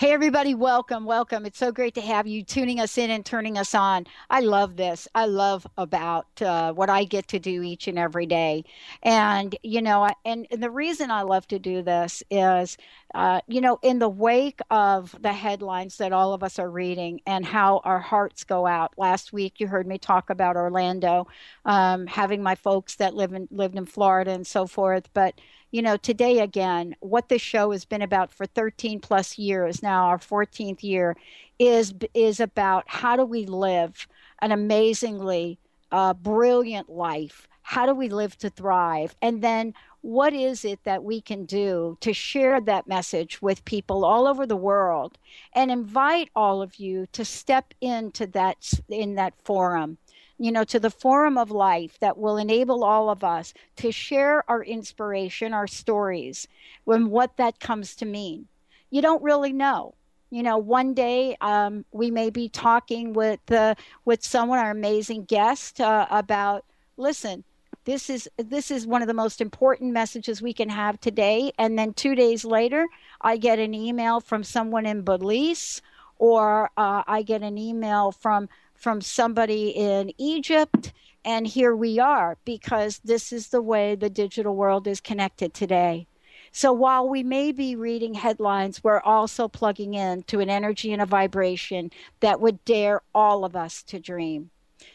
Hey, everybody, welcome, welcome. It's so great to have you tuning us in and turning us on. I love this. I love about uh, what I get to do each and every day. And, you know, and, and the reason I love to do this is, uh, you know, in the wake of the headlines that all of us are reading and how our hearts go out. Last week, you heard me talk about Orlando, um, having my folks that live in, lived in Florida and so forth. But, you know, today again, what this show has been about for 13 plus years now, our 14th year, is is about how do we live an amazingly uh, brilliant life? How do we live to thrive? And then what is it that we can do to share that message with people all over the world and invite all of you to step into that in that forum you know, to the forum of life that will enable all of us to share our inspiration, our stories, when what that comes to mean. You don't really know. You know, one day um, we may be talking with uh, with someone, our amazing guest, uh, about listen. This is this is one of the most important messages we can have today. And then two days later, I get an email from someone in Belize, or uh, I get an email from from somebody in Egypt. And here we are because this is the way the digital world is connected today. So while we may be reading headlines, we're also plugging in to an energy and a vibration that would dare all of us to dream.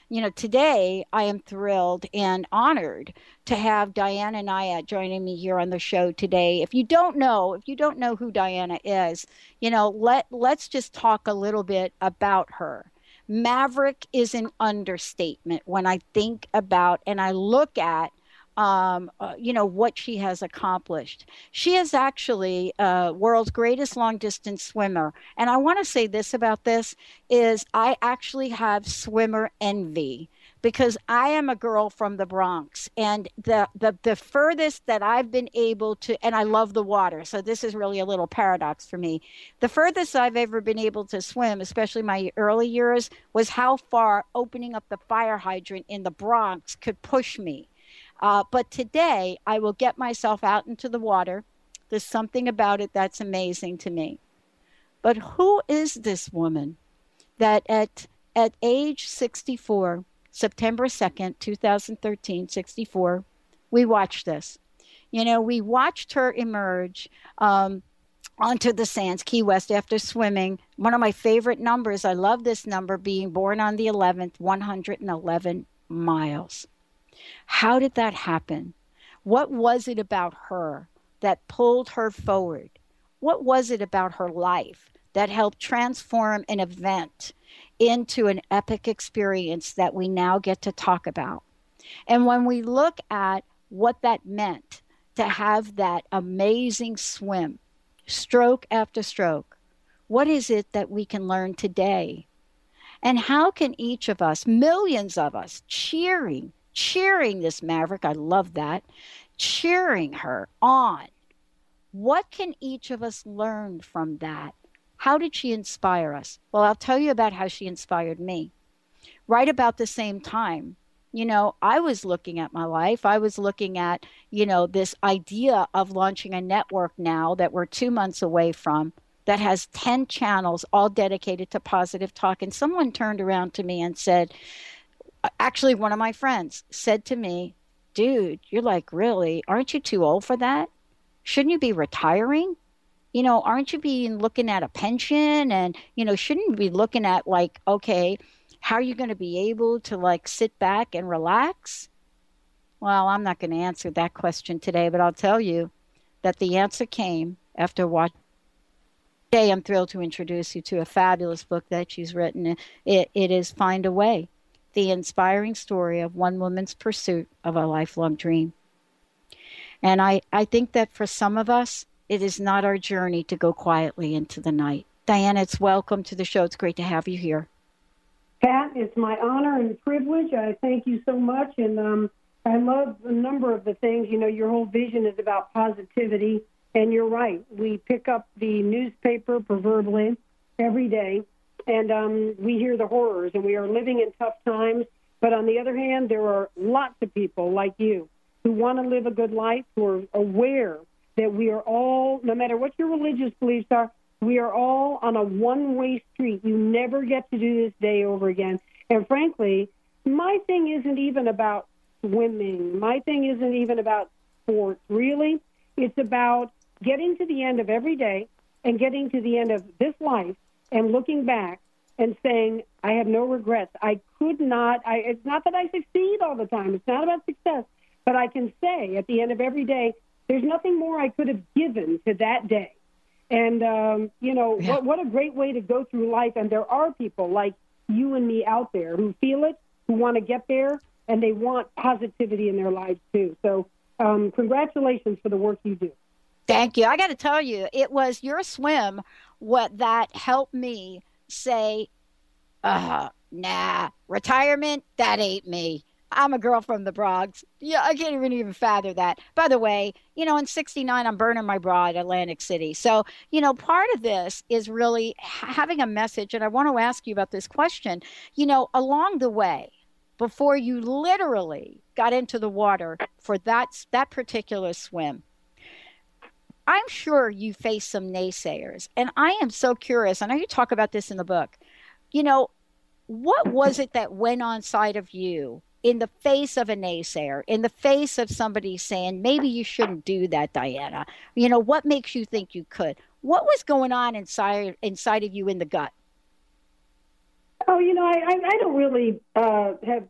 You know, today I am thrilled and honored to have Diana Nyad joining me here on the show today. If you don't know, if you don't know who Diana is, you know, let let's just talk a little bit about her. Maverick is an understatement when I think about and I look at um, uh, you know what she has accomplished. She is actually uh, world's greatest long distance swimmer, and I want to say this about this is I actually have swimmer envy because I am a girl from the Bronx, and the, the the furthest that I've been able to, and I love the water, so this is really a little paradox for me. The furthest I've ever been able to swim, especially my early years, was how far opening up the fire hydrant in the Bronx could push me. Uh, but today, I will get myself out into the water. There's something about it that's amazing to me. But who is this woman that at at age 64 September 2nd, 2013, 64, we watched this. You know, we watched her emerge um, onto the sands, Key West, after swimming. One of my favorite numbers, I love this number, being born on the 11th, 111 miles. How did that happen? What was it about her that pulled her forward? What was it about her life that helped transform an event into an epic experience that we now get to talk about. And when we look at what that meant to have that amazing swim, stroke after stroke, what is it that we can learn today? And how can each of us, millions of us, cheering, cheering this Maverick, I love that, cheering her on, what can each of us learn from that? How did she inspire us? Well, I'll tell you about how she inspired me. Right about the same time, you know, I was looking at my life. I was looking at, you know, this idea of launching a network now that we're two months away from that has 10 channels all dedicated to positive talk. And someone turned around to me and said, actually, one of my friends said to me, dude, you're like, really? Aren't you too old for that? Shouldn't you be retiring? You know, aren't you being looking at a pension and, you know, shouldn't be looking at like, okay, how are you going to be able to like sit back and relax? Well, I'm not going to answer that question today, but I'll tell you that the answer came after watching. Today, I'm thrilled to introduce you to a fabulous book that she's written. It, it is Find a Way, the inspiring story of one woman's pursuit of a lifelong dream. And I, I think that for some of us, it is not our journey to go quietly into the night. Diana, it's welcome to the show. It's great to have you here. Pat, it's my honor and privilege. I thank you so much. And um, I love a number of the things. You know, your whole vision is about positivity. And you're right. We pick up the newspaper, proverbially, every day, and um, we hear the horrors, and we are living in tough times. But on the other hand, there are lots of people like you who want to live a good life, who are aware that we are all, no matter what your religious beliefs are, we are all on a one way street. You never get to do this day over again. And frankly, my thing isn't even about swimming. My thing isn't even about sports, really. It's about getting to the end of every day and getting to the end of this life and looking back and saying, I have no regrets. I could not, I, it's not that I succeed all the time. It's not about success, but I can say at the end of every day, there's nothing more I could have given to that day. And, um, you know, yeah. what, what a great way to go through life. And there are people like you and me out there who feel it, who want to get there, and they want positivity in their lives too. So, um, congratulations for the work you do. Thank you. I got to tell you, it was your swim what that helped me say, uh, nah, retirement, that ain't me. I'm a girl from the Bronx. Yeah, I can't even even fathom that. By the way, you know, in 69, I'm burning my bra at Atlantic City. So, you know, part of this is really having a message. And I want to ask you about this question. You know, along the way, before you literally got into the water for that, that particular swim, I'm sure you face some naysayers. And I am so curious. I know you talk about this in the book. You know, what was it that went on side of you in the face of a naysayer, in the face of somebody saying, maybe you shouldn't do that, Diana? You know, what makes you think you could? What was going on inside inside of you in the gut? Oh, you know, I, I, I don't really uh, have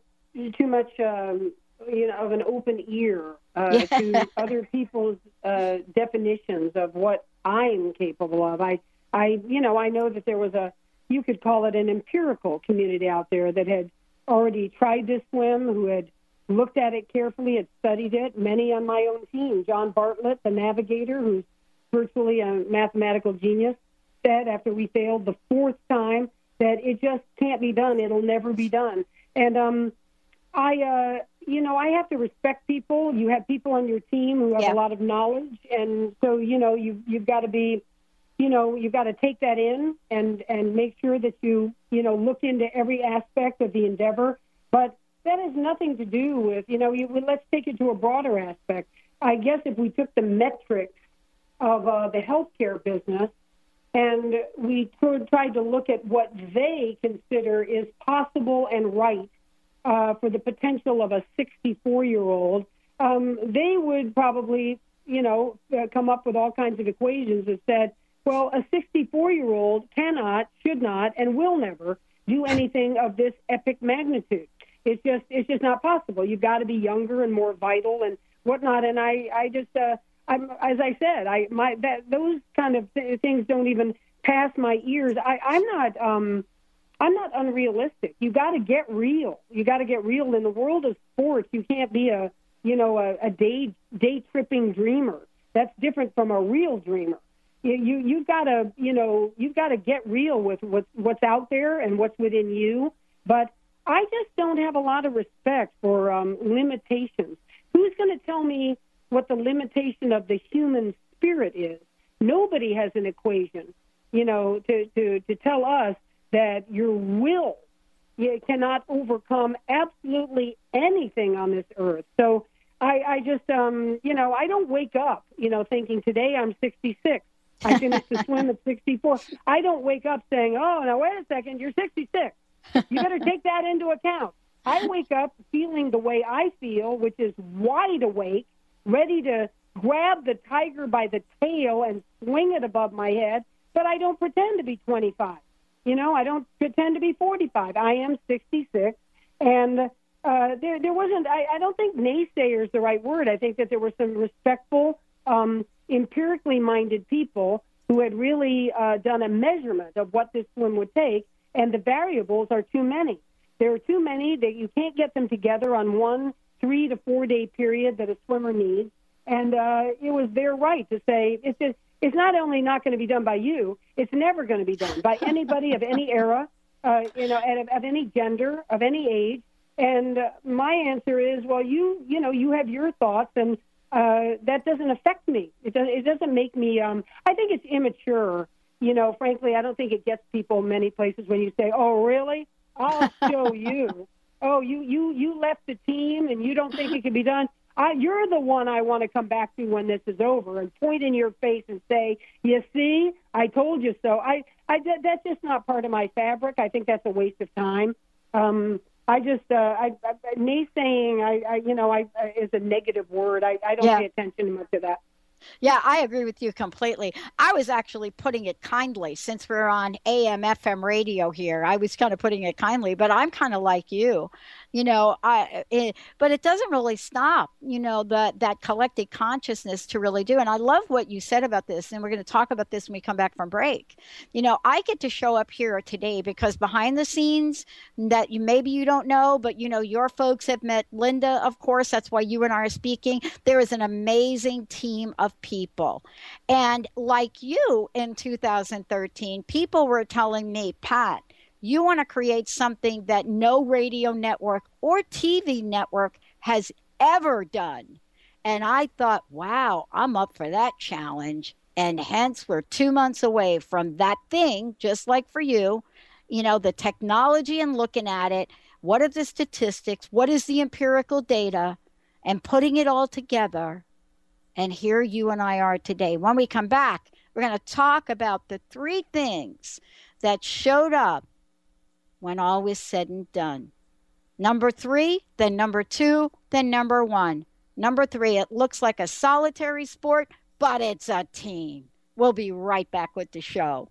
too much um, you know, of an open ear uh, yeah. to other people's uh, definitions of what I'm capable of. I, I, you know, I know that there was a, you could call it an empirical community out there that had already tried to swim, who had looked at it carefully, had studied it. Many on my own team, John Bartlett, the navigator, who's virtually a mathematical genius, said after we failed the fourth time that it just can't be done. It'll never be done. And um, I, uh, you know, I have to respect people. You have people on your team who have yeah. a lot of knowledge, and so you know, you you've got to be, you know, you've got to take that in and and make sure that you you know look into every aspect of the endeavor. But that has nothing to do with you know. You, let's take it to a broader aspect. I guess if we took the metrics of uh, the healthcare business and we tried to look at what they consider is possible and right uh, for the potential of a 64 year old, um, they would probably, you know, uh, come up with all kinds of equations that said, well, a 64 year old cannot, should not, and will never do anything of this epic magnitude. It's just, it's just not possible. You've got to be younger and more vital and whatnot. And I, I just, uh, I'm, as I said, I, my, that, those kind of th- things don't even pass my ears. I, I'm not, um, I'm not unrealistic. You got to get real. You got to get real in the world of sports. You can't be a you know a, a day day tripping dreamer. That's different from a real dreamer. You you you've got to you know you've got to get real with what's what's out there and what's within you. But I just don't have a lot of respect for um, limitations. Who's going to tell me what the limitation of the human spirit is? Nobody has an equation, you know, to to to tell us that your will you cannot overcome absolutely anything on this earth. So I, I just, um, you know, I don't wake up, you know, thinking today I'm 66. I finished the swim at 64. I don't wake up saying, oh, now wait a second, you're 66. You better take that into account. I wake up feeling the way I feel, which is wide awake, ready to grab the tiger by the tail and swing it above my head, but I don't pretend to be 25. You know, I don't pretend to be 45. I am 66, and uh, there there wasn't. I, I don't think naysayer is the right word. I think that there were some respectful um, empirically minded people who had really uh, done a measurement of what this swim would take, and the variables are too many. There are too many that you can't get them together on one three to four day period that a swimmer needs. And uh, it was their right to say it's just, it's not only not going to be done by you, it's never going to be done by anybody of any era, uh, you know, of, of any gender, of any age. And uh, my answer is, well, you, you know, you have your thoughts, and uh, that doesn't affect me. It doesn't. It doesn't make me. Um, I think it's immature. You know, frankly, I don't think it gets people many places when you say, "Oh, really? I'll show you." oh, you you you left the team and you don't think it can be done. I, you're the one I want to come back to when this is over and point in your face and say, "You see, I told you so." I, I that's just not part of my fabric. I think that's a waste of time. Um, I just, uh, I, I, naysaying, I, I, you know, I, I is a negative word. I, I don't yeah. pay attention much to that. Yeah, I agree with you completely. I was actually putting it kindly since we're on AM FM radio here. I was kind of putting it kindly, but I'm kind of like you you know i it, but it doesn't really stop you know that that collective consciousness to really do and i love what you said about this and we're going to talk about this when we come back from break you know i get to show up here today because behind the scenes that you maybe you don't know but you know your folks have met linda of course that's why you and i are speaking there is an amazing team of people and like you in 2013 people were telling me pat you want to create something that no radio network or TV network has ever done. And I thought, wow, I'm up for that challenge. And hence, we're two months away from that thing, just like for you. You know, the technology and looking at it. What are the statistics? What is the empirical data? And putting it all together. And here you and I are today. When we come back, we're going to talk about the three things that showed up when all was said and done. Number three, then number two, then number one. Number three, it looks like a solitary sport, but it's a team. We'll be right back with the show.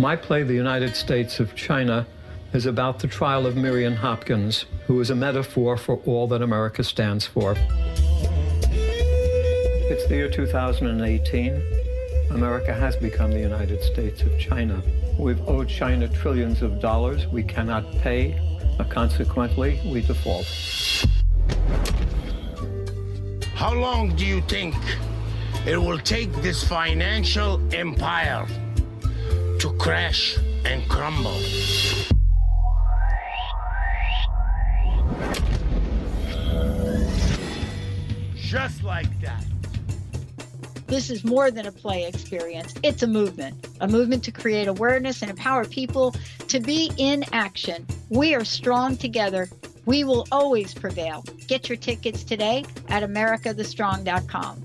My play, The United States of China, is about the trial of Miriam Hopkins, who is a metaphor for all that America stands for. It's the year 2018. America has become the United States of China. We've owed China trillions of dollars. We cannot pay. Uh, consequently, we default. How long do you think it will take this financial empire to crash and crumble. Just like that. This is more than a play experience. It's a movement, a movement to create awareness and empower people to be in action. We are strong together. We will always prevail. Get your tickets today at americathestrong.com.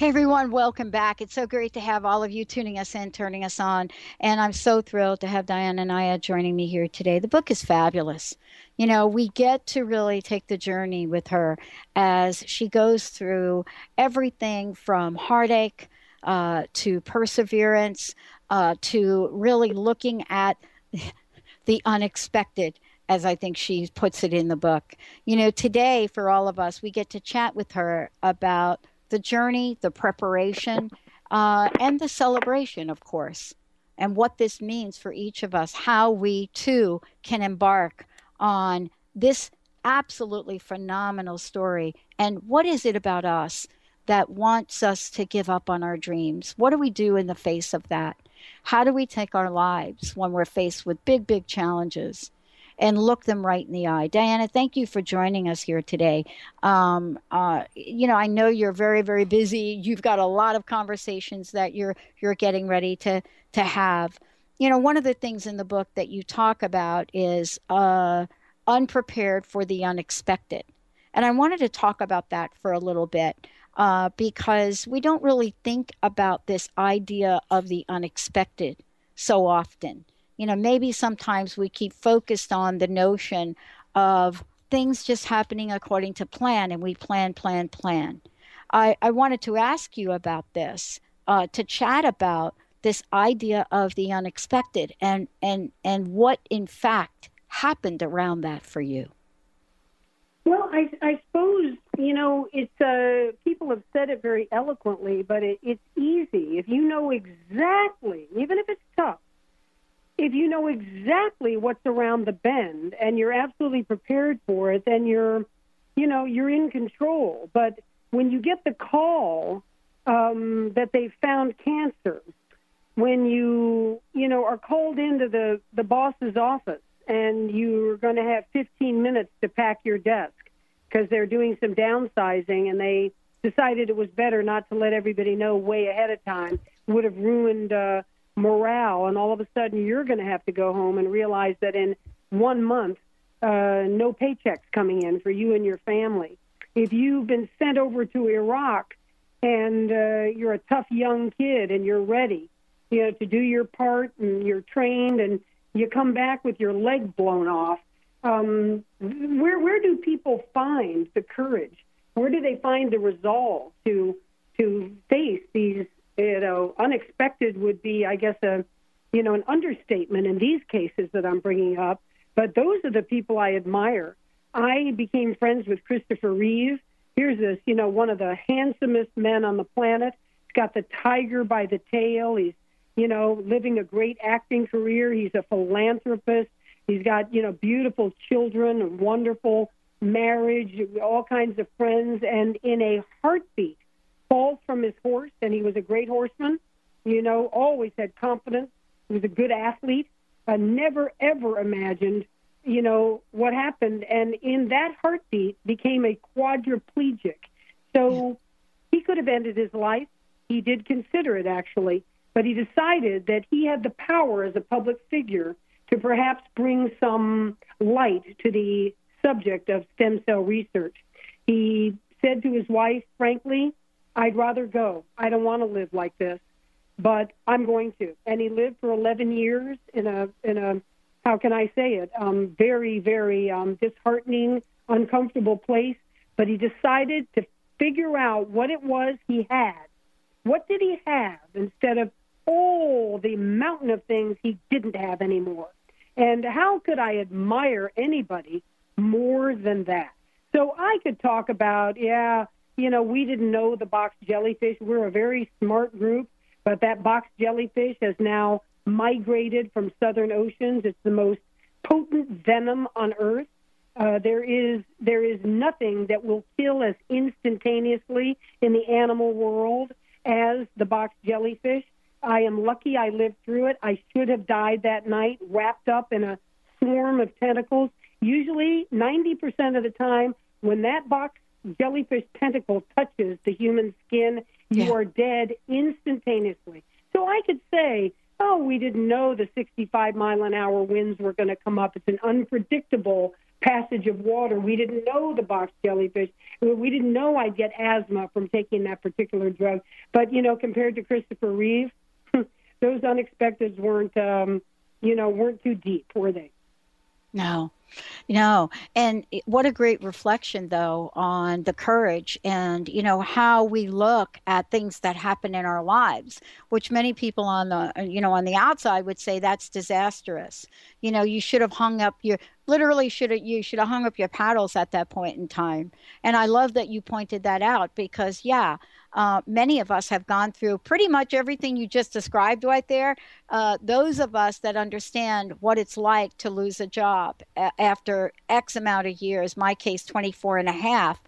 Hey everyone, welcome back. It's so great to have all of you tuning us in, turning us on. And I'm so thrilled to have Diana Nyad joining me here today. The book is fabulous. You know, we get to really take the journey with her as she goes through everything from heartache uh, to perseverance uh, to really looking at the unexpected as I think she puts it in the book. You know, today for all of us, we get to chat with her about the journey, the preparation, uh, and the celebration, of course, and what this means for each of us, how we too can embark on this absolutely phenomenal story. And what is it about us that wants us to give up on our dreams? What do we do in the face of that? How do we take our lives when we're faced with big, big challenges? And look them right in the eye. Diana, thank you for joining us here today. Um, uh, you know, I know you're very, very busy. You've got a lot of conversations that you're you're getting ready to to have. You know, one of the things in the book that you talk about is uh, unprepared for the unexpected, and I wanted to talk about that for a little bit. Uh, because we don't really think about this idea of the unexpected so often you know, maybe sometimes we keep focused on the notion of things just happening according to plan and we plan, plan, plan. I, I wanted to ask you about this, uh, to chat about this idea of the unexpected and, and, and what in fact happened around that for you. Well, I, I suppose you know it's uh, people have said it very eloquently, but it, it's easy if you know exactly, even if it's tough, if you know exactly what's around the bend and you're absolutely prepared for it, then you're, you know, you're in control. But when you get the call um, that they found cancer, when you, you know, are called into the the boss's office and you're going to have 15 minutes to pack your desk because they're doing some downsizing and they decided it was better not to let everybody know way ahead of time would have ruined uh, morale, and all of a sudden you're going to have to go home and realize that in one month, uh, no paychecks coming in for you and your family. If you've been sent over to Iraq and uh, you're a tough young kid and you're ready, you know, to do your part and you're trained and you come back with your leg blown off, um, where where do people find the courage? Where do they find the resolve to to face these you know, unexpected would be, I guess, a you know, an understatement in these cases that I'm bringing up. But those are the people I admire. I became friends with Christopher Reeve. Here's this, you know, one of the handsomest men on the planet. He's got the tiger by the tail. He's, you know, living a great acting career. He's a philanthropist. He's got, you know, beautiful children, a wonderful marriage, all kinds of friends, and in a heartbeat, falls from his horse, and he was a great horseman. You know, always had confidence. He was a good athlete. I never ever imagined, you know, what happened, and in that heartbeat became a quadriplegic. So he could have ended his life. He did consider it actually, but he decided that he had the power as a public figure to perhaps bring some light to the subject of stem cell research. He said to his wife, frankly, I'd rather go. I don't want to live like this, but I'm going to. And he lived for 11 years in a in a how can I say it? Um, very very um, disheartening, uncomfortable place. But he decided to figure out what it was he had What did he have instead of all the mountain of things he didn't have anymore? And how could I admire anybody more than that? So I could talk about, yeah, you know, we didn't know the box jellyfish. We're a very smart group, but that box jellyfish has now migrated from southern oceans. It's the most potent venom on Earth. Uh, there is there is nothing that will kill as instantaneously in the animal world as the box jellyfish. I am lucky I lived through it. I should have died that night, wrapped up in a swarm of tentacles. Usually, 90% of the time, when that box jellyfish tentacle touches the human skin, you are dead instantaneously. So I could say, oh, we didn't know the 65 mile an hour winds were going to come up. It's an unpredictable passage of water. We didn't know the box jellyfish. We didn't know I'd get asthma from taking that particular drug. But, you know, compared to Christopher Reeve, those unexpecteds weren't, um, you know, weren't too deep, were they? No, no. And what a great reflection, though, on the courage and, you know, how we look at things that happen in our lives, which many people on the, uh, you know, on the outside would say that's disastrous. You know, you should have hung up your, literally should have, you should have hung up your paddles at that point in time. And I love that you pointed that out because, yeah, uh, many of us have gone through pretty much everything you just described right there. Uh, those of us that understand what it's like to lose a job a- after X amount of years, my case, 24 and a half,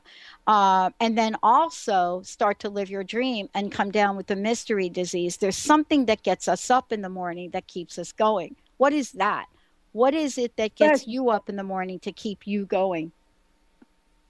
uh, and then also start to live your dream and come down with the mystery disease. There's something that gets us up in the morning that keeps us going. What is that? What is it that gets Yes. you up in the morning to keep you going?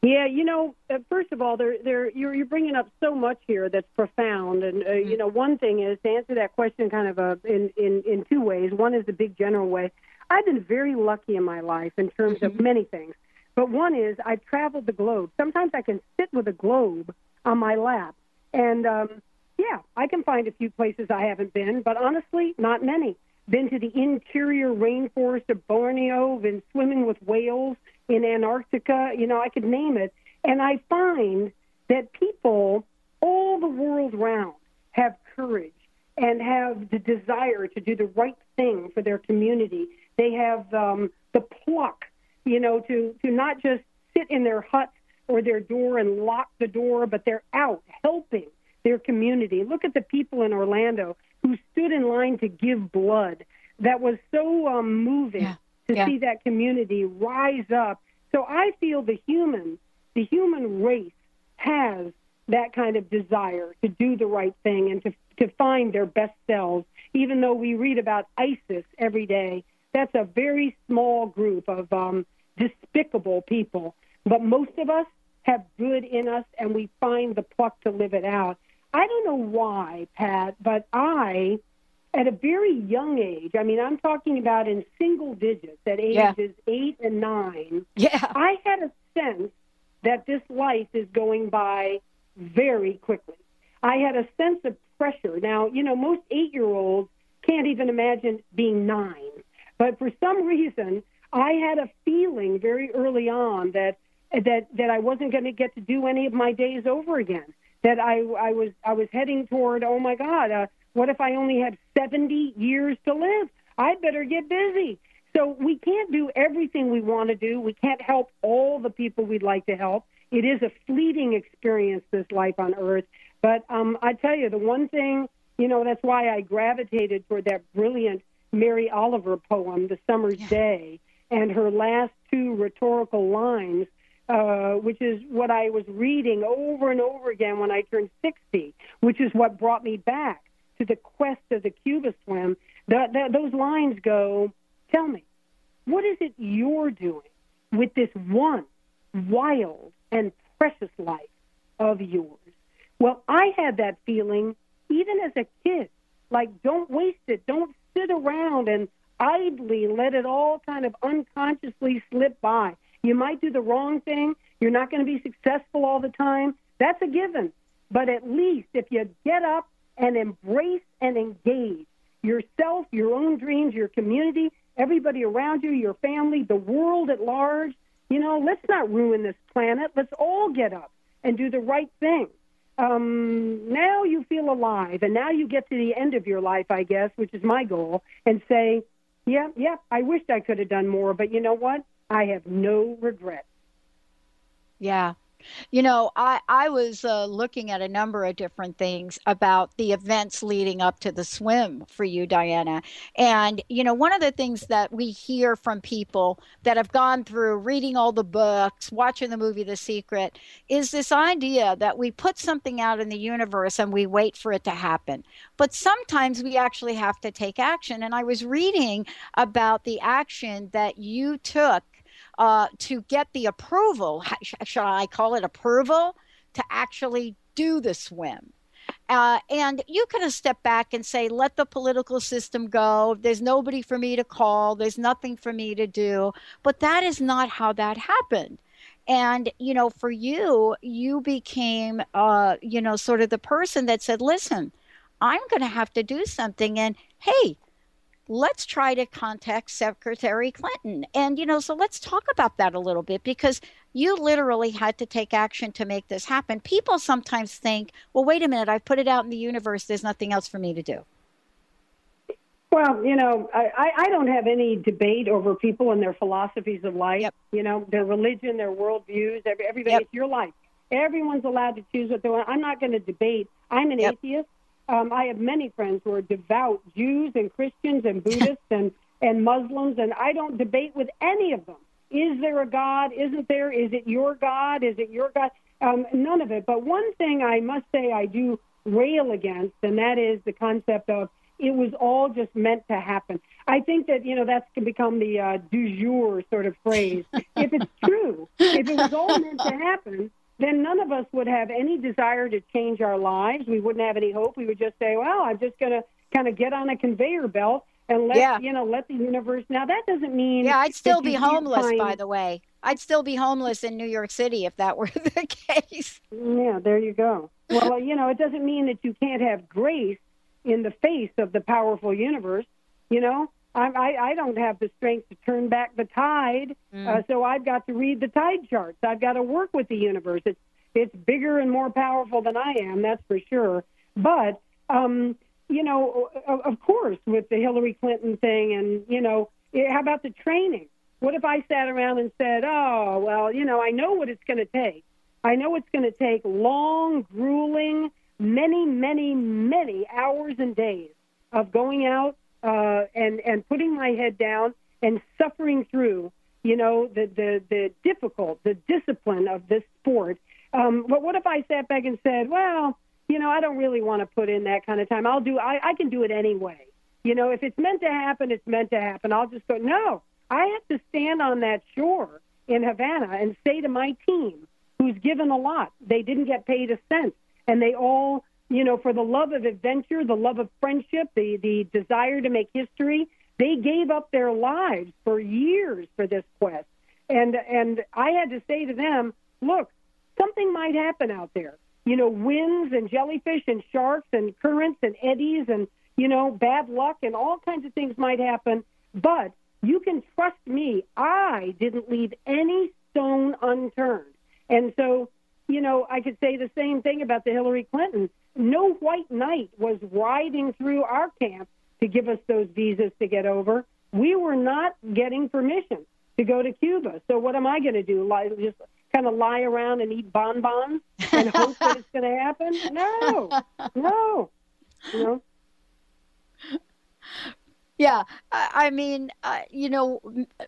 Yeah, you know, uh, first of all, there, there, you're, you're bringing up so much here that's profound, and uh, you know, one thing is to answer that question kind of uh, in, in in two ways. One is the big general way. I've been very lucky in my life in terms of many things, but one is I've traveled the globe. Sometimes I can sit with a globe on my lap, and um, yeah, I can find a few places I haven't been, but honestly, not many. Been to the interior rainforest of Borneo, been swimming with whales in Antarctica, you know, I could name it. And I find that people all the world round have courage and have the desire to do the right thing for their community. They have um, the pluck, you know, to, to not just sit in their hut or their door and lock the door, but they're out helping their community. Look at the people in Orlando who stood in line to give blood. That was so um, moving Yeah. To Yeah. see that community rise up. So I feel the human, the human race has that kind of desire to do the right thing and to to find their best selves. Even though we read about ISIS every day, that's a very small group of um, despicable people. But most of us have good in us, and we find the pluck to live it out. I don't know why, Pat, but I, at a very young age, I mean, I'm talking about in single digits at Yeah. ages eight and nine, Yeah. I had a sense that this life is going by very quickly. I had a sense of pressure. Now, you know, most eight year olds can't even imagine being nine. But for some reason, I had a feeling very early on that that that I wasn't going to get to do any of my days over again. That I I was I was heading toward oh my God, uh, what if I only had 70 years to live? I better get busy. So we can't do everything we want to do. We can't help all the people we'd like to help. It is a fleeting experience, this life on earth. But um, I tell you, the one thing, you know, that's why I gravitated toward that brilliant Mary Oliver poem, The Summer's Day, and her last two rhetorical lines, uh, which is what I was reading over and over again when I turned 60, which is what brought me back to the quest of the Cuba swim. Those lines go, Tell me, what is it you're doing with this one wild and precious life of yours? Well, I had that feeling even as a kid. Like, don't waste it. Don't sit around and idly let it all kind of unconsciously slip by. You might do the wrong thing. You're not going to be successful all the time. That's a given. But at least if you get up and embrace and engage yourself, your own dreams, your community, everybody around you, your family, the world at large, you know, let's not ruin this planet. Let's all get up and do the right thing. um, now you feel alive, and now you get to the end of your life, I guess, which is my goal, and say, yeah, yeah, I wished I could have done more, but you know what? I have no regrets. Yeah. You know, I, I was uh, looking at a number of different things about the events leading up to the swim for you, Diana. And, you know, one of the things that we hear from people that have gone through reading all the books, watching the movie The Secret, is this idea that we put something out in the universe and we wait for it to happen. But sometimes we actually have to take action. And I was reading about the action that you took uh, to get the approval, shall I call it approval, to actually do the swim. Uh, and you have stepped back and say, let the political system go. There's nobody for me to call. There's nothing for me to do. But that is not how that happened. And, you know, for you, you became, uh, you know, sort of the person that said, listen, I'm going to have to do something. And hey, let's try to contact Secretary Clinton. And, you know, so let's talk about that a little bit because you literally had to take action to make this happen. People sometimes think, well, wait a minute, I've put it out in the universe, there's nothing else for me to do. Well, you know, I, I don't have any debate over people and their philosophies of life. Yep. You know, their religion, their worldviews. Every, everybody, yep. it's your life. Everyone's allowed to choose what they want. I'm not going to debate. I'm an yep. atheist. Um, I have many friends who are devout Jews and Christians and Buddhists and, and Muslims, and I don't debate with any of them. Is there a God? Isn't there? Is it your God? Is it your God? Um, none of it. But one thing I must say I do rail against, and that is the concept of it was all just meant to happen. I think that you know that's can become the uh, du jour sort of phrase. if it's true, if it was all meant to happen, then none of us would have any desire to change our lives. We wouldn't have any hope. We would just say, "Well, I'm just going to kind of get on a conveyor belt and let yeah. you know let the universe." Now that doesn't mean yeah, I'd still be homeless. Find... By the way, I'd still be homeless in New York City if that were the case. Yeah, there you go. Well, uh, you know, it doesn't mean that you can't have grace in the face of the powerful universe. You know, I, I, don't have the strength to turn back the tide, mm. uh, so I've got to read the tide charts. I've got to work with the universe. It's it's bigger and more powerful than I am, that's for sure. But um, you know, of, of course, with the Hillary Clinton thing, and you know, eh, how about the training? What if I sat around and said, "Oh, well, you know, I know what it's going to take. I know it's going to take long, grueling, many, many, many hours and days of going out." Uh, and and putting my head down and suffering through, you know, the the the difficult, the discipline of this sport. Um, but what if I sat back and said, well, you know, I don't really want to put in that kind of time. I'll do. I, I can do it anyway. You know, if it's meant to happen, it's meant to happen. I'll just go. No, I have to stand on that shore in Havana and say to my team, who's given a lot, they didn't get paid a cent, and they all you know, for the love of adventure, the love of friendship, the, the desire to make history, they gave up their lives for years for this quest. And, and I had to say to them, look, something might happen out there. You know, winds and jellyfish and sharks and currents and eddies and, you know, bad luck and all kinds of things might happen. But you can trust me, I didn't leave any stone unturned. And so, you know, I could say the same thing about the Hillary Clinton no white knight was riding through our camp to give us those visas to get over. We were not getting permission to go to Cuba. So what am I going to do? Lie, just kind of lie around and eat bonbons and hope that it's going to happen? No, no, you know. Yeah, I mean, uh, you know,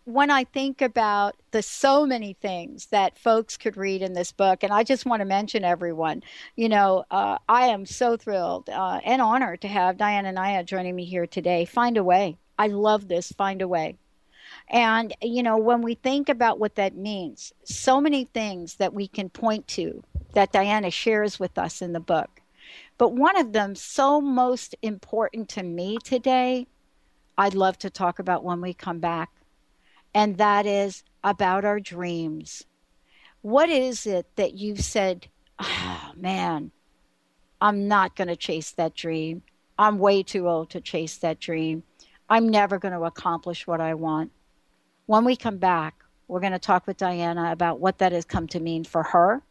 when I think about the so many things that folks could read in this book, and I just want to mention everyone, you know, uh, I am so thrilled uh, and honored to have Diana Nyad joining me here today. Find a way. I love this. Find a way. And, you know, when we think about what that means, so many things that we can point to that Diana shares with us in the book. But one of them, so most important to me today, I'd love to talk about when we come back. And that is about our dreams. What is it that you've said, oh, man, I'm not going to chase that dream. I'm way too old to chase that dream. I'm never going to accomplish what I want. When we come back, we're going to talk with Diana about what that has come to mean for her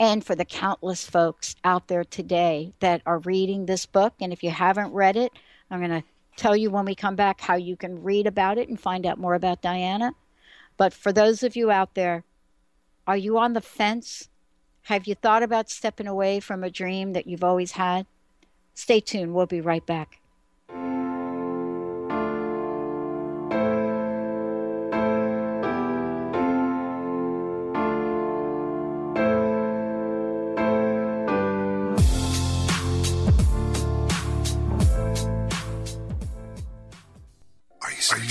and for the countless folks out there today that are reading this book. And if you haven't read it, I'm going to tell you when we come back how you can read about it and find out more about Diana. But for those of you out there, are you on the fence? Have you thought about stepping away from a dream that you've always had? Stay tuned. We'll be right back.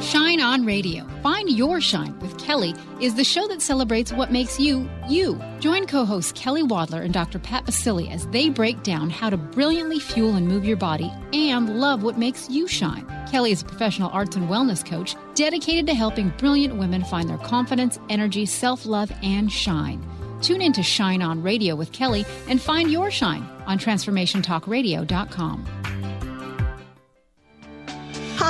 Shine On Radio. Find Your Shine with Kelly is the show that celebrates what makes you, you. Join co hosts Kelly Wadler and Dr. Pat Baccili as they break down how to brilliantly fuel and move your body and love what makes you shine. Kelly is a professional arts and wellness coach dedicated to helping brilliant women find their confidence, energy, self love, and shine. Tune in to Shine On Radio with Kelly and find your shine on TransformationTalkRadio.com.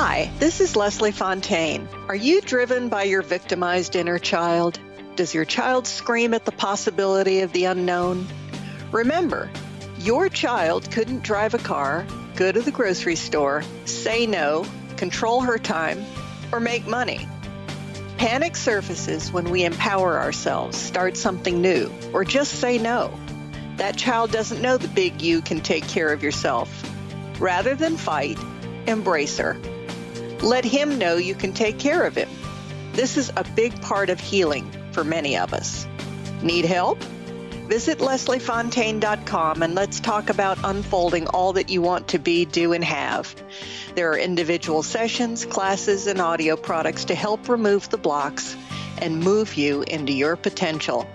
Hi, this is Leslie Fontaine. Are you driven by your victimized inner child? Does your child scream at the possibility of the unknown? Remember, your child couldn't drive a car, go to the grocery store, say no, control her time, or make money. Panic surfaces when we empower ourselves, start something new, or just say no. That child doesn't know the big you can take care of yourself. Rather than fight, embrace her. Let him know you can take care of him. This is a big part of healing for many of us. Need help? Visit lesliefontaine.com and let's talk about unfolding all that you want to be, do, and have. There are individual sessions, classes, and audio products to help remove the blocks and move you into your potential.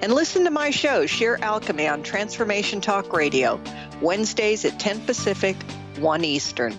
And listen to my show, Sheer Alchemy, on Transformation Talk Radio, Wednesdays at 10 Pacific, 1 Eastern.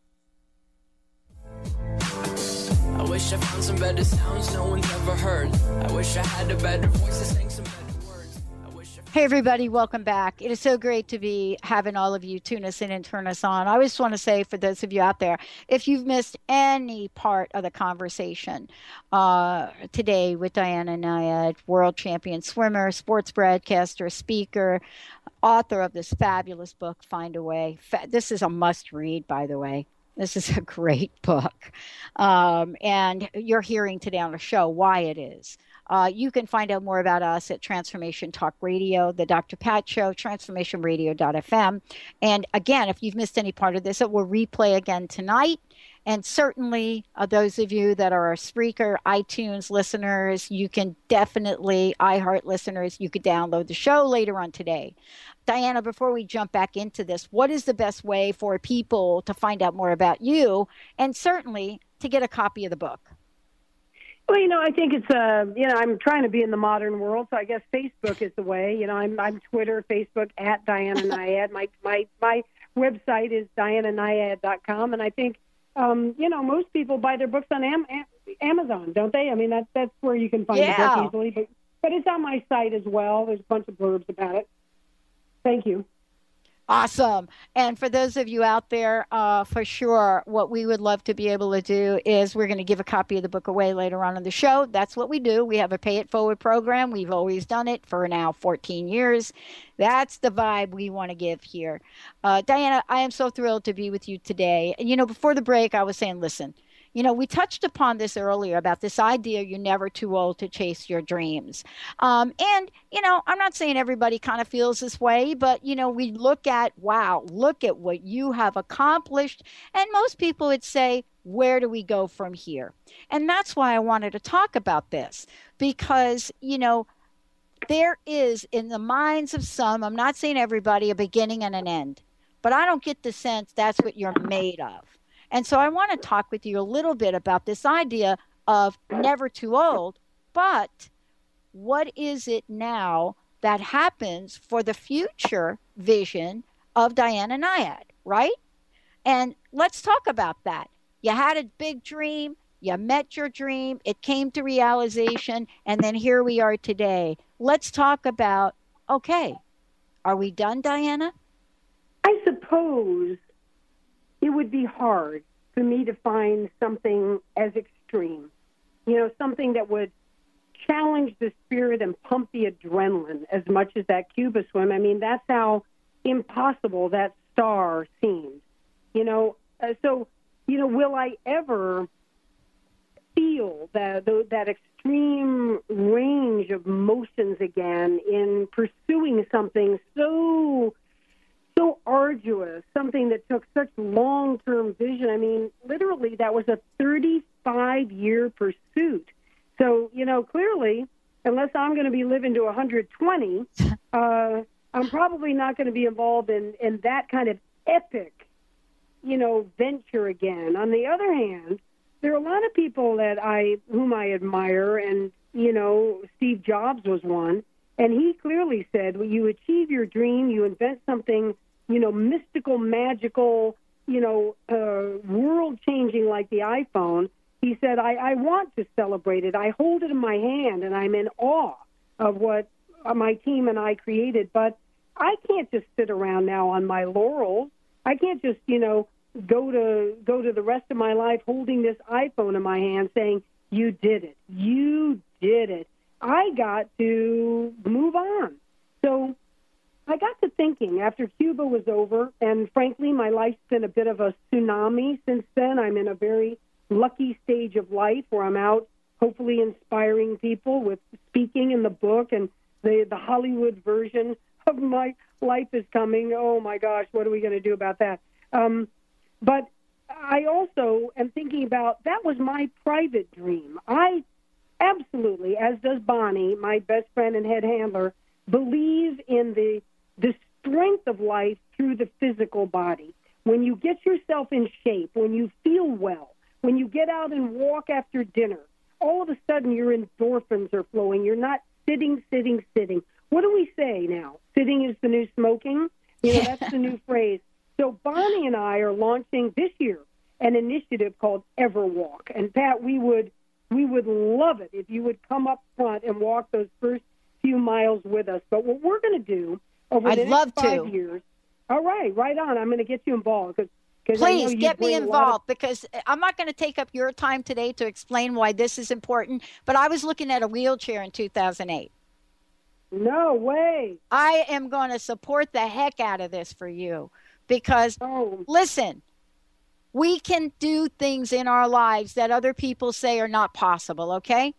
Wish I found some better sounds no one's ever heard. I wish I had a better voice to sing some better words. Hey, everybody, welcome back. It is so great to be having all of you tune us in and turn us on. I just want to say, for those of you out there, if you've missed any part of the conversation uh, today with Diana Nyad, world champion swimmer, sports broadcaster, speaker, author of this fabulous book, Find a Way. This is a must read, by the way. This is a great book. Um, and you're hearing today on the show why it is. Uh, you can find out more about us at Transformation Talk Radio, the Dr. Pat Show, transformationradio.fm. And again, if you've missed any part of this, it will replay again tonight. And certainly, uh, those of you that are a Spreaker, iTunes listeners, you can definitely, iHeart listeners, you could download the show later on today. Diana, before we jump back into this, what is the best way for people to find out more about you and certainly to get a copy of the book? Well, you know, I think it's uh, you know, I'm trying to be in the modern world, so I guess Facebook is the way. You know, I'm I'm Twitter, Facebook at Diana Nyad. My my my website is diananyad.com, and I think um, you know most people buy their books on Am- Amazon, don't they? I mean, that's that's where you can find yeah. the book easily. But but it's on my site as well. There's a bunch of blurbs about it. Thank you. Awesome. And for those of you out there, uh, for sure, what we would love to be able to do is we're going to give a copy of the book away later on in the show. That's what we do. We have a pay it forward program. We've always done it for now 14 years. That's the vibe we want to give here. Uh, Diana, I am so thrilled to be with you today. And, you know, before the break, I was saying, listen, you know, we touched upon this earlier about this idea you're never too old to chase your dreams. Um, and, you know, I'm not saying everybody kind of feels this way, but, you know, we look at, wow, look at what you have accomplished. And most people would say, where do we go from here? And that's why I wanted to talk about this because, you know, there is in the minds of some, I'm not saying everybody, a beginning and an end, but I don't get the sense that's what you're made of. And so I want to talk with you a little bit about this idea of never too old, but what is it now that happens for the future vision of Diana Nyad, right? And let's talk about that. You had a big dream, you met your dream, it came to realization, and then here we are today. Let's talk about okay, are we done, Diana? I suppose it would be hard for me to find something as extreme. You know, something that would challenge the spirit and pump the adrenaline as much as that Cuba swim. I mean, that's how impossible that star seems. You know, uh, so you know, will I ever feel that that extreme range of motions again in pursuing something so so arduous, something that took such long term vision. I mean, literally, that was a 35 year pursuit. So, you know, clearly, unless I'm going to be living to 120, uh, I'm probably not going to be involved in, in that kind of epic, you know, venture again. On the other hand, there are a lot of people that I, whom I admire, and, you know, Steve Jobs was one. And he clearly said, well, you achieve your dream, you invent something, you know, mystical, magical, you know, uh, world changing like the iPhone. He said, I, I want to celebrate it. I hold it in my hand and I'm in awe of what my team and I created. But I can't just sit around now on my laurels. I can't just, you know, go to go to the rest of my life holding this iPhone in my hand saying, You did it. You did it. I got to move on. So I got to thinking after Cuba was over, and frankly, my life's been a bit of a tsunami since then. I'm in a very lucky stage of life where I'm out, hopefully inspiring people with speaking in the book, and the the Hollywood version of my life is coming. Oh my gosh, what are we going to do about that? Um, but I also am thinking about that was my private dream. I absolutely, as does Bonnie, my best friend and head handler, believe in the the strength of life through the physical body. When you get yourself in shape, when you feel well, when you get out and walk after dinner, all of a sudden your endorphins are flowing. You're not sitting, sitting, sitting. What do we say now? Sitting is the new smoking? You know, that's the new phrase. So Bonnie and I are launching this year an initiative called Everwalk. And Pat, we would we would love it if you would come up front and walk those first few miles with us. But what we're going to do over I'd love five to. years, all right, right on. I'm going to get you involved because Please get me involved because I'm not going to take up your time today to explain why this is important. But I was looking at a wheelchair in 2008. No way. I am going to support the heck out of this for you because, oh. listen, we can do things in our lives that other people say are not possible, okay?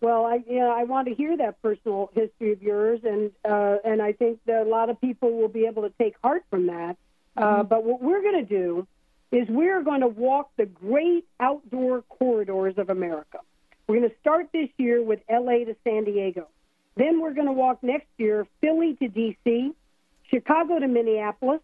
Well, I yeah, I want to hear that personal history of yours, and uh, and I think that a lot of people will be able to take heart from that. Uh, but what we're going to do is we're going to walk the great outdoor corridors of America. We're going to start this year with LA to San Diego. Then we're going to walk next year Philly to DC, Chicago to Minneapolis,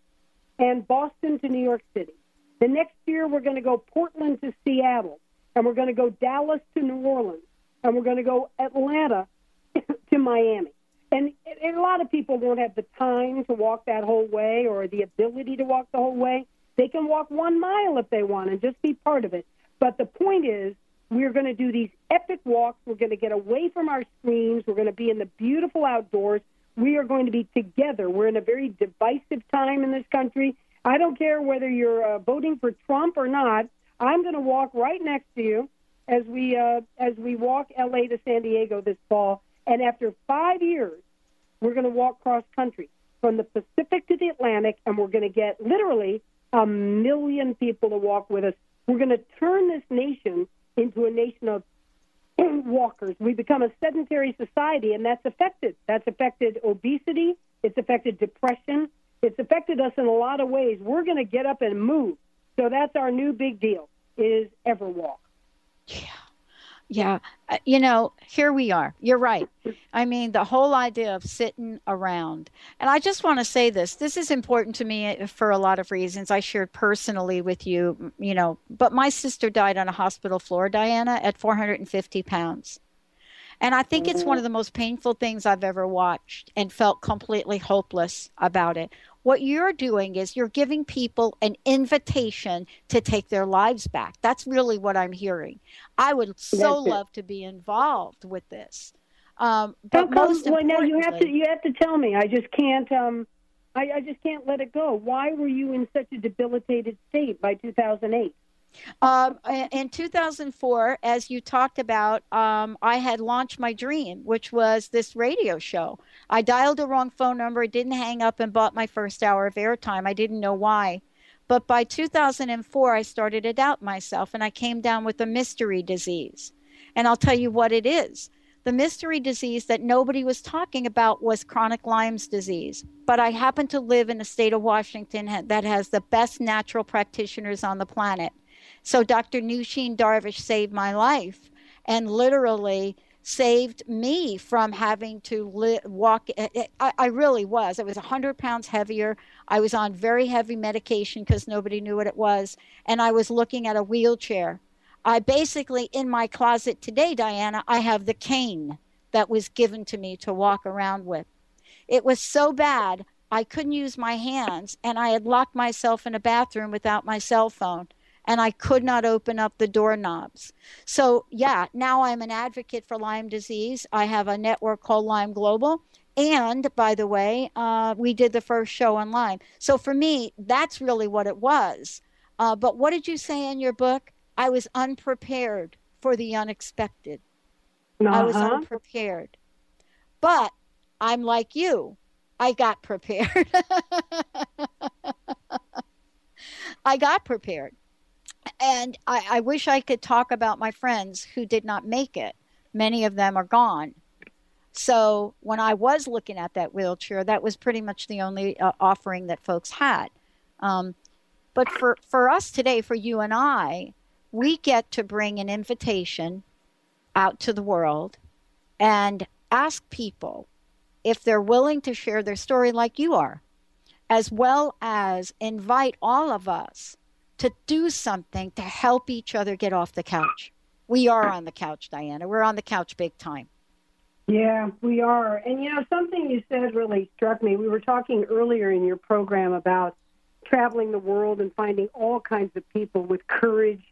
and Boston to New York City. The next year we're going to go Portland to Seattle, and we're going to go Dallas to New Orleans, and we're going to go Atlanta to Miami. And, and a lot of people won't have the time to walk that whole way or the ability to walk the whole way. They can walk one mile if they want and just be part of it. But the point is, we're going to do these epic walks. We're going to get away from our screens. We're going to be in the beautiful outdoors. We are going to be together. We're in a very divisive time in this country. I don't care whether you're uh, voting for Trump or not. I'm going to walk right next to you as we uh, as we walk LA to San Diego this fall. And after five years, we're going to walk cross country from the Pacific to the Atlantic, and we're going to get literally a million people to walk with us. We're going to turn this nation into a nation of walkers. We become a sedentary society, and that's affected. That's affected obesity. It's affected depression. It's affected us in a lot of ways. We're going to get up and move. So that's our new big deal: is Everwalk. Yeah. Yeah. Uh, you know, here we are. You're right. I mean, the whole idea of sitting around. And I just want to say this this is important to me uh, for a lot of reasons. I shared personally with you, you know, but my sister died on a hospital floor, Diana, at 450 pounds. And I think it's one of the most painful things I've ever watched and felt completely hopeless about it. What you're doing is you're giving people an invitation to take their lives back. That's really what I'm hearing. I would so love to be involved with this. Um, but come, most well, now you have to you have to tell me. I just can't. Um, I, I just can't let it go. Why were you in such a debilitated state by 2008? Um, in 2004, as you talked about, um, I had launched my dream, which was this radio show. I dialed the wrong phone number, didn't hang up, and bought my first hour of airtime. I didn't know why. But by 2004, I started to doubt myself, and I came down with a mystery disease. And I'll tell you what it is. The mystery disease that nobody was talking about was chronic Lyme's disease. But I happen to live in a state of Washington that has the best natural practitioners on the planet. So Dr. Nooshin Darvish saved my life and literally saved me from having to li- walk. Eh, eh, I, I really was. I was 100 pounds heavier. I was on very heavy medication because nobody knew what it was. And I was looking at a wheelchair. I basically, in my closet today, Diana, I have the cane that was given to me to walk around with. It was so bad, I couldn't use my hands, and I had locked myself in a bathroom without my cell phone, and I could not open up the doorknobs. So, yeah, now I'm an advocate for Lyme disease. I have a network called Lyme Global. And by the way, uh, we did the first show on Lyme. So for me, that's really what it was. Uh, but what did you say in your book? I was unprepared for the unexpected. I was Uh-huh. unprepared. But I'm like you. I got prepared. I got prepared. And I, I wish I could talk about my friends who did not make it. Many of them are gone. So when I was looking at that wheelchair, that was pretty much the only uh, offering that folks had. Um, but for, for us today, for you and I, we get to bring an invitation out to the world and ask people if they're willing to share their story like you are, as well as invite all of us to do something to help each other get off the couch. We are on the couch, Diana. We're on the couch big time. Yeah, we are. And you know, something you said really struck me. We were talking earlier in your program about traveling the world and finding all kinds of people with courage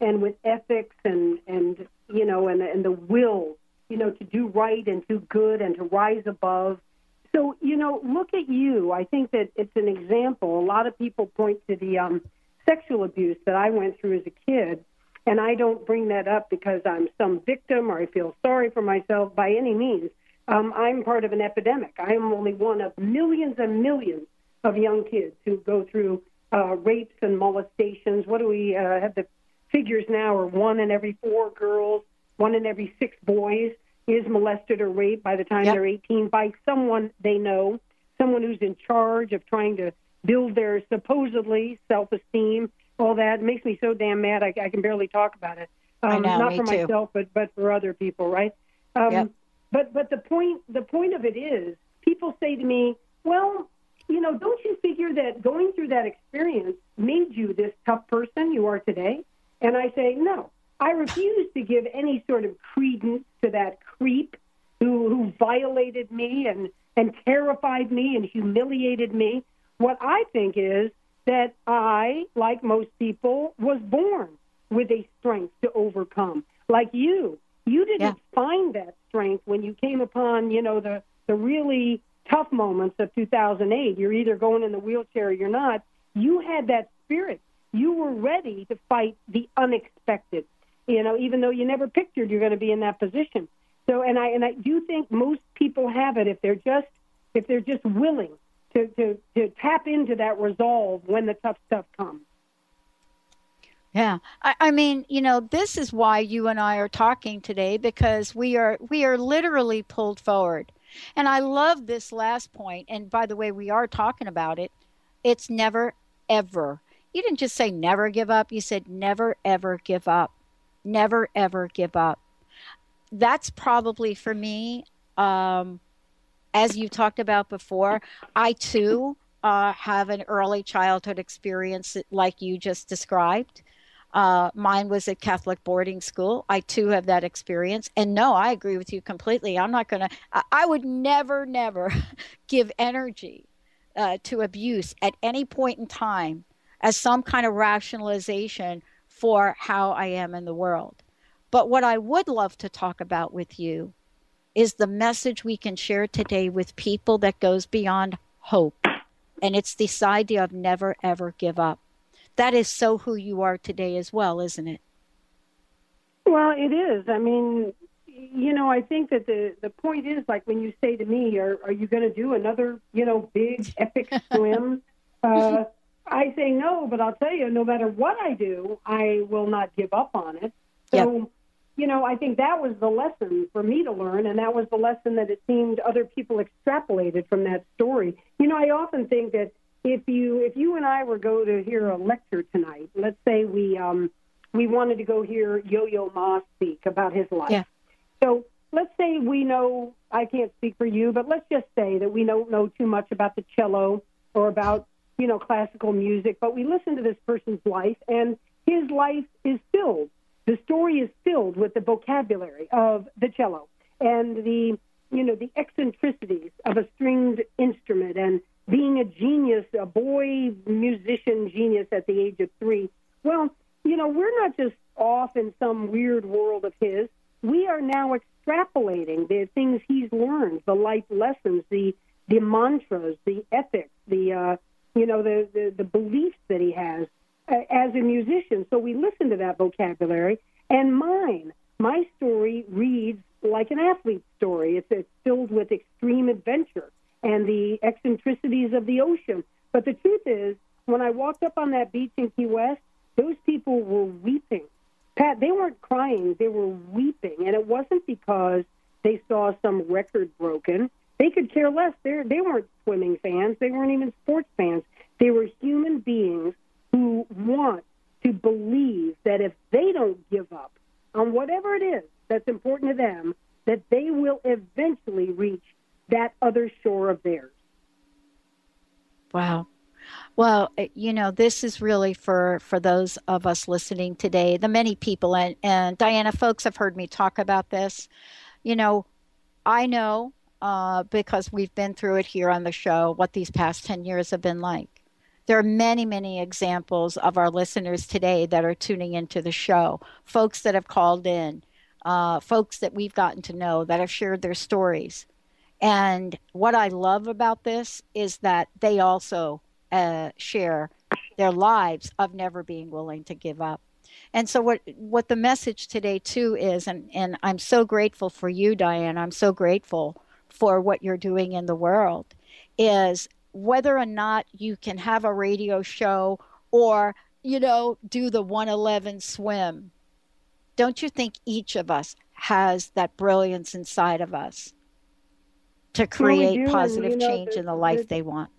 and with ethics and and you know and and the will, you know, to do right and do good and to rise above. So, you know, look at you. I think that it's an example. A lot of people point to the um, sexual abuse that I went through as a kid. And I don't bring that up because I'm some victim or I feel sorry for myself by any means. Um, I'm part of an epidemic. I am only one of millions and millions of young kids who go through uh, rapes and molestations. What do we uh, have the figures now are one in every four girls, one in every six boys is molested or raped by the time Yep. they're 18 by someone they know, someone who's in charge of trying to build their supposedly self-esteem. All that it makes me so damn mad. I, I can barely talk about it. Um, I know, not for too. myself, but but for other people, right? Um, Yep. But but the point the point of it is, people say to me, "Well, you know, don't you figure that going through that experience made you this tough person you are today?" And I say, "No, I refuse to give any sort of credence to that creep who who violated me and and terrified me and humiliated me. What I think is that I, like most people, was born with a strength to overcome. Like you, you didn't find that strength when you came upon, you know, the the really tough moments of 2008. You're either going in the wheelchair or you're not. You had that spirit. You were ready to fight the unexpected. You know, even though you never pictured you're going to be in that position. So, and I and I do think most people have it if they're just if they're just willing to to to tap into that resolve when the tough stuff comes. Yeah, I, I, mean, you know, this is why you and I are talking today because we are we are literally pulled forward, and I love this last point. And by the way, we are talking about it. It's never ever. You didn't just say never give up. You said never ever give up. Never ever give up. That's probably for me. Um, as you talked about before, I too uh, have an early childhood experience like you just described. Uh, mine was at Catholic boarding school. I too have that experience. And no, I agree with you completely. I'm not going to, I would never, never give energy uh, to abuse at any point in time as some kind of rationalization for how I am in the world. But what I would love to talk about with you is the message we can share today with people that goes beyond hope. And it's this idea of never, ever give up that is so who you are today as well, isn't it? Well, it is. I mean, you know, I think that the the point is like when you say to me, "Are are you going to do another, you know, big epic swim?" Uh, I say no, but I'll tell you, no matter what I do, I will not give up on it. So, yep. You know, I think that was the lesson for me to learn, and that was the lesson that it seemed other people extrapolated from that story. You know, I often think that if you if you and I were go to hear a lecture tonight, let's say we um, we wanted to go hear Yo-Yo Ma speak about his life. Yeah. So let's say we know I can't speak for you, but let's just say that we don't know too much about the cello or about you know classical music, but we listen to this person's life, and his life is filled. The story is filled with the vocabulary of the cello and the you know the eccentricities of a stringed instrument and being a genius, a boy musician genius at the age of three. Well, you know, we're not just off in some weird world of his. We are now extrapolating the things he's learned, the life lessons, the the mantras, the ethics, the uh, you know the, the the beliefs that he has as a musician. So we listen to that vocabulary, and mine, my story reads like an athlete's story. It's, it's filled with extreme adventure and the eccentricities of the ocean. But the truth is, when I walked up on that beach in Key West, those people were weeping. Pat, they weren't crying, they were weeping. And it wasn't because they saw some record broken. They could care less. They're, they weren't swimming fans, they weren't even sports fans. They were human beings who want to believe that if they don't give up on whatever it is that's important to them, that they will eventually reach that other shore of theirs. Wow. Well, eh, you know, this is really for for those of us listening today, the many people and and Diana folks have heard me talk about this. You know, I know uh, because we've been through it here on the show what these past 10 years have been like. There are many, many examples of our listeners today that are tuning into the show, folks that have called in, uh, folks that we've gotten to know that have shared their stories. And what I love about this is that they also uh, share their lives of never being willing to give up. And so what what the message today too is, and, and I'm so grateful for you, Diane. I'm so grateful for what you're doing in the world, is whether or not you can have a radio show or, you know, do the 111 swim. Don't you think each of us has that brilliance inside of us? to create well, positive and, you know, change the, in the life the, they want.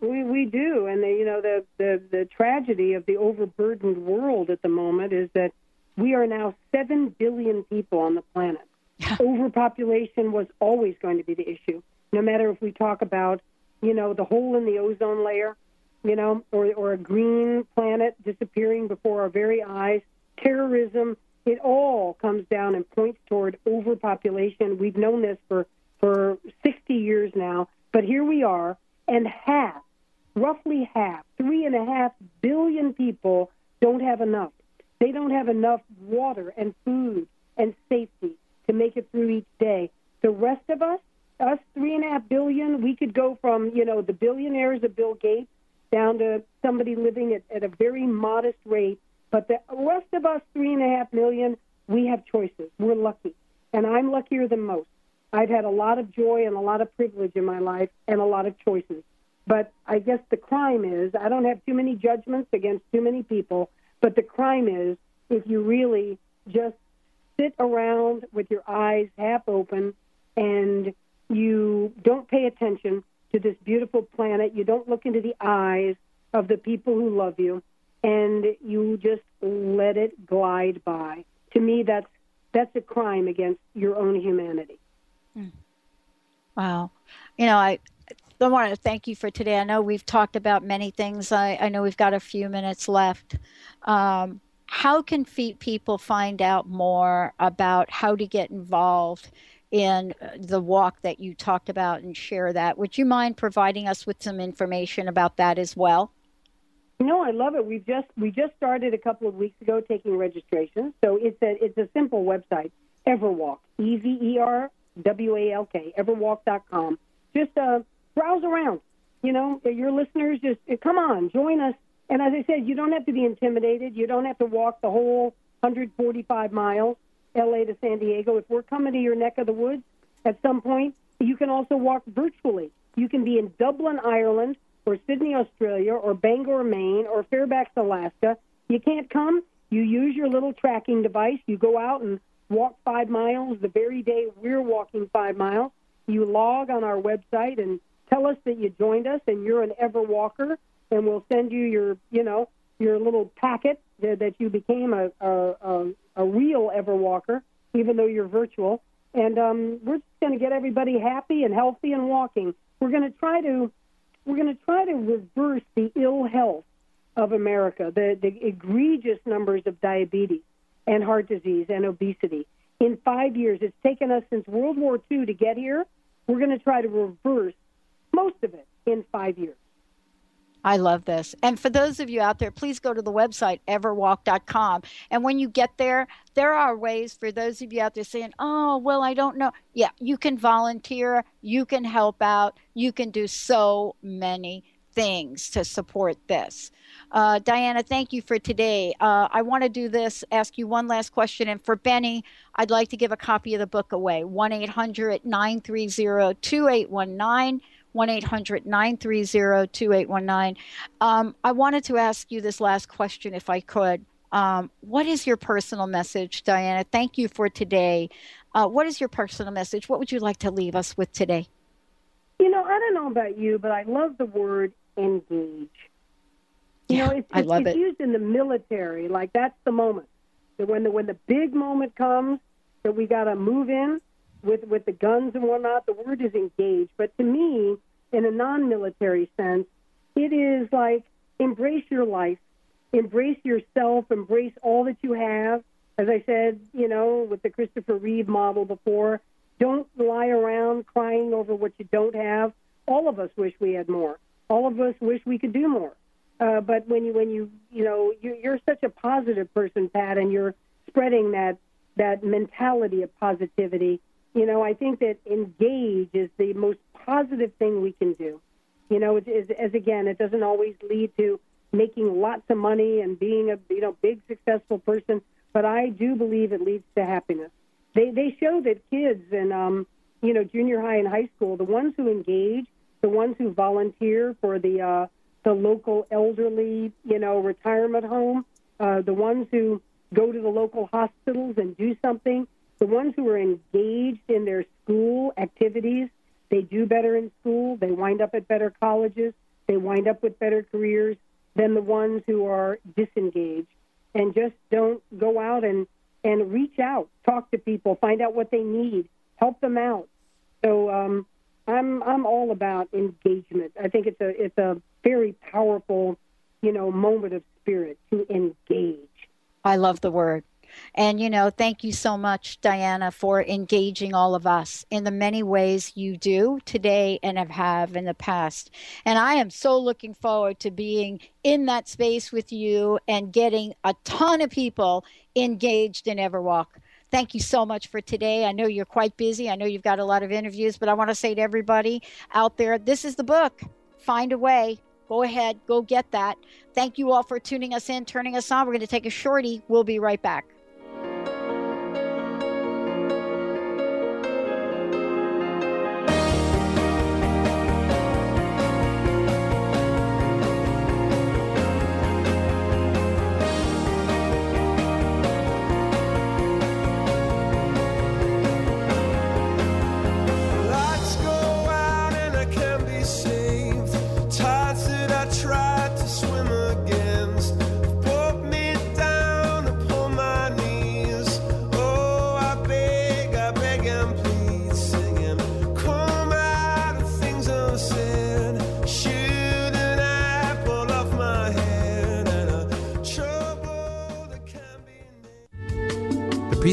We we do, and the, you know the, the the tragedy of the overburdened world at the moment is that we are now seven billion people on the planet. Overpopulation was always going to be the issue, no matter if we talk about you know the hole in the ozone layer, you know, or or a green planet disappearing before our very eyes, terrorism. It all comes down and points toward overpopulation. We've known this for for 60 years now, but here we are, and half, roughly half, three and a half billion people don't have enough. They don't have enough water and food and safety to make it through each day. The rest of us, us three and a half billion, we could go from you know the billionaires of Bill Gates down to somebody living at, at a very modest rate. But the rest of us, three and a half million, we have choices. We're lucky, and I'm luckier than most. I've had a lot of joy and a lot of privilege in my life and a lot of choices. But I guess the crime is I don't have too many judgments against too many people, but the crime is if you really just sit around with your eyes half open and you don't pay attention to this beautiful planet, you don't look into the eyes of the people who love you, and you just let it glide by. To me, that's that's a crime against your own humanity. Hmm. Wow. You know, I, I want to thank you for today. I know we've talked about many things. I, I know we've got a few minutes left. Um, how can feet people find out more about how to get involved in the walk that you talked about and share that? Would you mind providing us with some information about that as well? No, I love it. We've just we just started a couple of weeks ago taking registration. So it's a it's a simple website, Everwalk, E V E R W A L K, everwalk.com. Just uh, browse around. You know, your listeners just come on, join us. And as I said, you don't have to be intimidated. You don't have to walk the whole 145 miles, LA to San Diego. If we're coming to your neck of the woods at some point, you can also walk virtually. You can be in Dublin, Ireland, or Sydney, Australia, or Bangor, Maine, or Fairbanks, Alaska. You can't come. You use your little tracking device. You go out and walk five miles the very day we're walking five miles. You log on our website and tell us that you joined us and you're an ever walker, and we'll send you your, you know, your little packet that, you became a, a, a, a real ever walker, even though you're virtual. And um, we're just going to get everybody happy and healthy and walking. We're going to try to we're going to try to reverse the ill health of America, the, the egregious numbers of diabetes and heart disease and obesity. In five years, it's taken us since World War II to get here. We're going to try to reverse most of it in five years. I love this. And for those of you out there, please go to the website, everwalk.com. And when you get there, there are ways for those of you out there saying, oh, well, I don't know. Yeah, you can volunteer, you can help out, you can do so many things to support this. Uh, Diana, thank you for today. Uh, I want to do this, ask you one last question. And for Benny, I'd like to give a copy of the book away 1 800 930 2819. 1 800 930 2819. Um, I wanted to ask you this last question, if I could. Um, what is your personal message, Diana? Thank you for today. Uh, what is your personal message? What would you like to leave us with today? You know, I don't know about you, but I love the word engage. You yeah, know, it's, I it's, love it's it. used in the military. Like that's the moment. That when the when the big moment comes, that we got to move in with with the guns and whatnot. The word is engage. But to me, in a non-military sense, it is like embrace your life, embrace yourself, embrace all that you have. As I said, you know, with the Christopher Reeve model before, don't lie around crying over what you don't have. All of us wish we had more. All of us wish we could do more. Uh, but when you when you you know you, you're such a positive person, Pat, and you're spreading that that mentality of positivity. You know, I think that engage is the most positive thing we can do. You know, as, as again, it doesn't always lead to making lots of money and being a you know big successful person, but I do believe it leads to happiness. They they show that kids in um, you know junior high and high school, the ones who engage, the ones who volunteer for the uh, the local elderly you know retirement home, uh, the ones who go to the local hospitals and do something, the ones who are engaged in their school activities, they do better in school. They wind up at better colleges. They wind up with better careers than the ones who are disengaged and just don't go out and, and reach out, talk to people, find out what they need, help them out. So um, I'm I'm all about engagement. I think it's a it's a very powerful, you know, moment of spirit to engage. I love the word. And, you know, thank you so much, Diana, for engaging all of us in the many ways you do today and have, in the past. And I am so looking forward to being in that space with you and getting a ton of people engaged in Everwalk. thank you so much for today. I know you're quite busy. I know you've got a lot of interviews, but I want to say to everybody out there this is the book. Find a way. Go ahead, go get that. Thank you all for tuning us in, turning us on. We're going to take a shorty. We'll be right back.